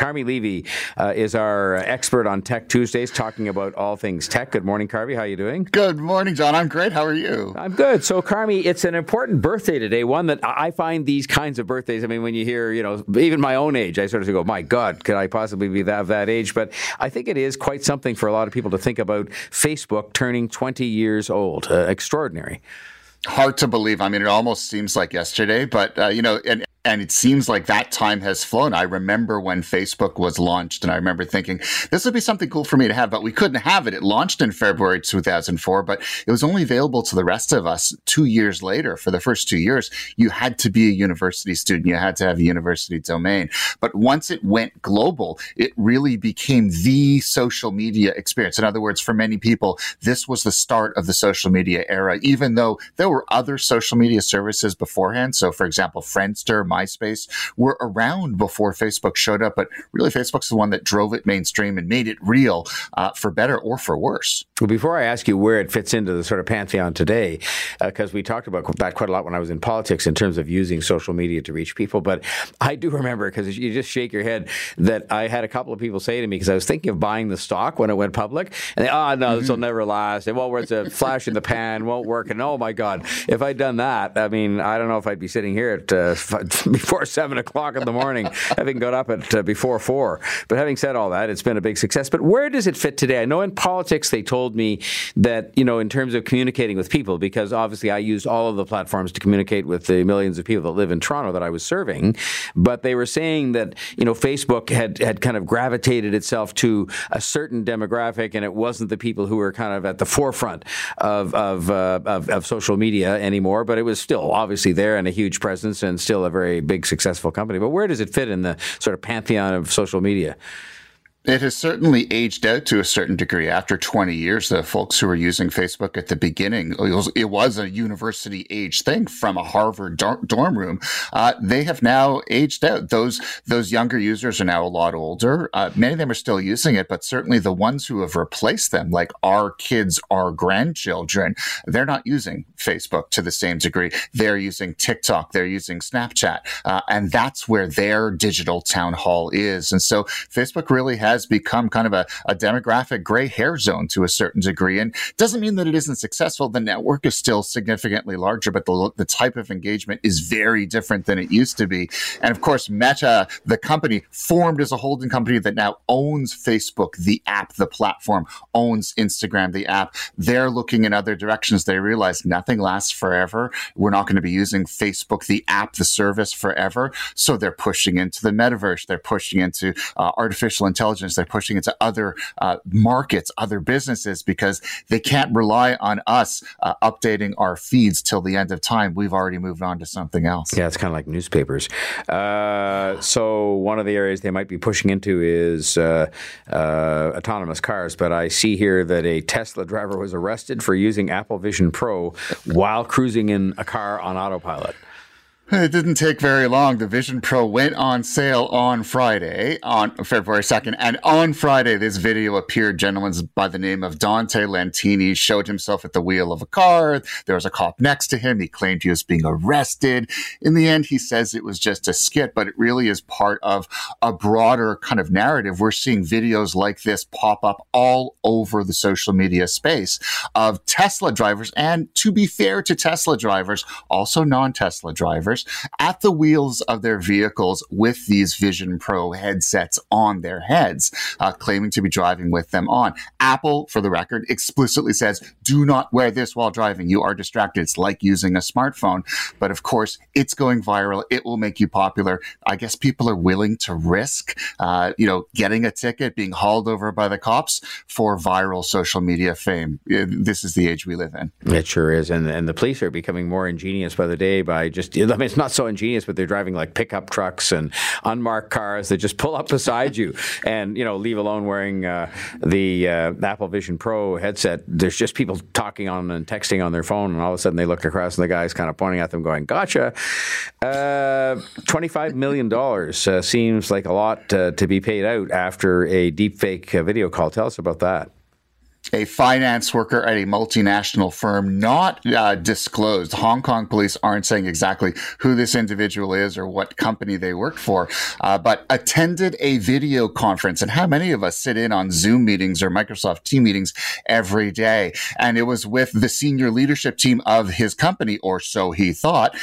Carmi Levy uh, is our expert on Tech Tuesdays, talking about all things tech. Good morning, Carmi. How are you doing? Good morning, John. I'm great. How are you? I'm good. So, Carmi, it's an important birthday today. One that I find these kinds of birthdays. I mean, when you hear, you know, even my own age, I sort of go, "My God, could I possibly be that that age?" But I think it is quite something for a lot of people to think about. Facebook turning 20 years old. Uh, extraordinary hard to believe. I mean, it almost seems like yesterday, but uh, you know, and and it seems like that time has flown. I remember when Facebook was launched, and I remember thinking this would be something cool for me to have, but we couldn't have it. It launched in February 2004, but it was only available to the rest of us two years later. For the first two years, you had to be a university student, you had to have a university domain. But once it went global, it really became the social media experience. In other words, for many people, this was the start of the social media era, even though there were other social media services beforehand. So, for example, Friendster, MySpace were around before Facebook showed up, but really Facebook's the one that drove it mainstream and made it real uh, for better or for worse. Well, before I ask you where it fits into the sort of pantheon today, because uh, we talked about that quite a lot when I was in politics in terms of using social media to reach people, but I do remember because you just shake your head that I had a couple of people say to me because I was thinking of buying the stock when it went public, and they, oh no, mm-hmm. this will never last. It won't work. It's a flash in the pan, won't work. And oh my god, if I'd done that, I mean, I don't know if I'd be sitting here at uh, before seven o'clock in the morning, having got up at uh, before four. But having said all that, it's been a big success. But where does it fit today? I know in politics they told me that you know in terms of communicating with people, because obviously I used all of the platforms to communicate with the millions of people that live in Toronto that I was serving. But they were saying that you know Facebook had had kind of gravitated itself to a certain demographic, and it wasn't the people who were kind of at the forefront of of, uh, of, of social media anymore. But it was still obviously there and a huge presence and still a very big successful company. But where does it fit in the sort of pantheon of social media? It has certainly aged out to a certain degree. After 20 years, the folks who were using Facebook at the beginning, it was, it was a university age thing from a Harvard dorm room. Uh, they have now aged out. Those those younger users are now a lot older. Uh, many of them are still using it, but certainly the ones who have replaced them, like our kids, our grandchildren, they're not using Facebook to the same degree. They're using TikTok, they're using Snapchat, uh, and that's where their digital town hall is. And so Facebook really has has become kind of a, a demographic gray hair zone to a certain degree. And doesn't mean that it isn't successful. The network is still significantly larger, but the, the type of engagement is very different than it used to be. And of course, Meta, the company, formed as a holding company that now owns Facebook, the app, the platform, owns Instagram, the app. They're looking in other directions. They realize nothing lasts forever. We're not going to be using Facebook, the app, the service forever. So they're pushing into the metaverse. They're pushing into uh, artificial intelligence intelligence. They're pushing into other uh, markets, other businesses, because they can't rely on us uh, updating our feeds till the end of time. We've already moved on to something else. Yeah, it's kind of like newspapers. Uh, so one of the areas they might be pushing into is uh, uh, autonomous cars. But I see here that a Tesla driver was arrested for using Apple Vision Pro while cruising in a car on autopilot. It didn't take very long. The Vision Pro went on sale on Friday, on February 2nd. And on Friday, this video appeared. Gentleman by the name of Dante Lentini showed himself at the wheel of a car. There was a cop next to him. He claimed he was being arrested. In the end, he says it was just a skit, but it really is part of a broader kind of narrative. We're seeing videos like this pop up all over the social media space of Tesla drivers. And to be fair to Tesla drivers, also non Tesla drivers at the wheels of their vehicles with these Vision Pro headsets on their heads, uh, claiming to be driving with them on. Apple, for the record, explicitly says, do not wear this while driving. You are distracted. It's like using a smartphone. But of course, it's going viral. It will make you popular. I guess people are willing to risk, uh, you know, getting a ticket, being hauled over by the cops for viral social media fame. This is the age we live in. It sure is. And, and the police are becoming more ingenious by the day by just, I mean, it's not so ingenious, but they're driving like pickup trucks and unmarked cars that just pull up beside you and, you know, leave alone wearing uh, the uh, Apple Vision Pro headset. There's just people talking on and texting on their phone, and all of a sudden they look across and the guy's kind of pointing at them, going, Gotcha. Uh, $25 million uh, seems like a lot uh, to be paid out after a deepfake uh, video call. Tell us about that. A finance worker at a multinational firm, not uh, disclosed. Hong Kong police aren't saying exactly who this individual is or what company they work for, uh, but attended a video conference. And how many of us sit in on Zoom meetings or Microsoft Team meetings every day? And it was with the senior leadership team of his company, or so he thought.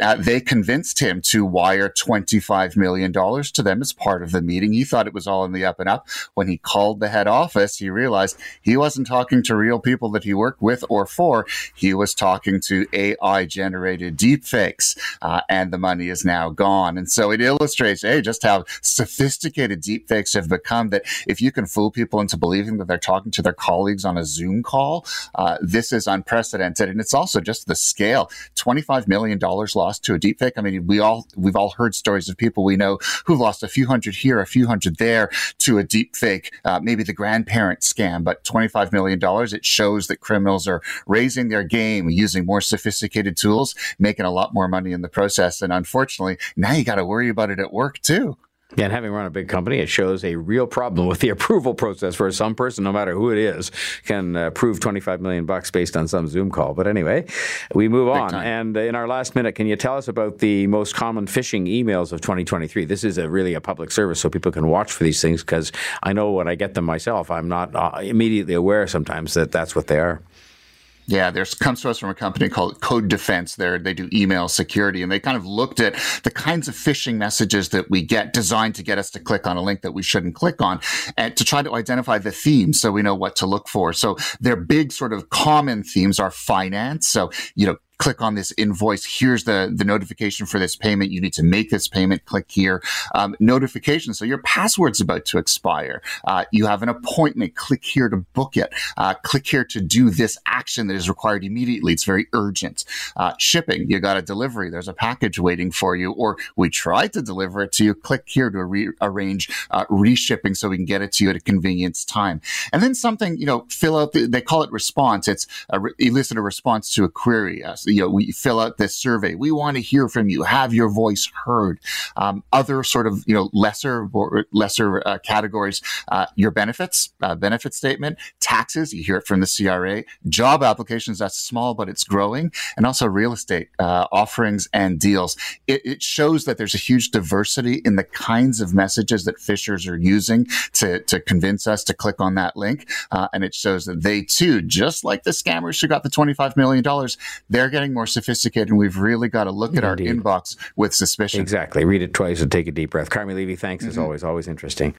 Uh, they convinced him to wire $25 million to them as part of the meeting. He thought it was all in the up and up. When he called the head office, he realized he was wasn't talking to real people that he worked with or for. He was talking to AI generated deepfakes, uh, and the money is now gone. And so it illustrates, hey, just how sophisticated deepfakes have become that if you can fool people into believing that they're talking to their colleagues on a Zoom call, uh, this is unprecedented. And it's also just the scale $25 million lost to a deepfake. I mean, we all, we've all heard stories of people we know who've lost a few hundred here, a few hundred there to a deepfake, uh, maybe the grandparent scam, but 25 $25 million. It shows that criminals are raising their game, using more sophisticated tools, making a lot more money in the process. And unfortunately, now you got to worry about it at work too. And having run a big company, it shows a real problem with the approval process for some person, no matter who it is, can approve 25 million bucks based on some Zoom call. But anyway, we move big on. Time. And in our last minute, can you tell us about the most common phishing emails of 2023? This is a really a public service, so people can watch for these things because I know when I get them myself, I'm not uh, immediately aware sometimes that that's what they are. Yeah, there's comes to us from a company called Cofense. There, they do email security, and they kind of looked at the kinds of phishing messages that we get, designed to get us to click on a link that we shouldn't click on, and to try to identify the themes so we know what to look for. So their big sort of common themes are finance. So you know, click on this invoice. Here's the, the notification for this payment. You need to make this payment. Click here. Um, notification. So your password's about to expire. Uh, you have an appointment. Click here to book it. Uh, click here to do this action that is required immediately. It's very urgent. Uh, shipping. You got a delivery. There's a package waiting for you, or we tried to deliver it to you. Click here to rearrange uh, reshipping so we can get it to you at a convenience time. And then something, you know, fill out. The, they call it response. It's a re- elicit a response to a query. Uh, you know, we fill out this survey. We want to hear from you, have your voice heard. Um, other sort of, you know, lesser, lesser uh, categories, uh, your benefits, uh, benefit statement, taxes, you hear it from the CRA, job applications, that's small, but it's growing, and also real estate uh, offerings and deals. It, it, shows that there's a huge diversity in the kinds of messages that phishers are using to, to convince us to click on that link. Uh, and it shows that they too, just like the scammers who got the $25 million, they're getting more sophisticated, and we've really got to look at our inbox with suspicion. Exactly. Read it twice and take a deep breath. Carmi Levy, thanks mm-hmm. as always. Always interesting.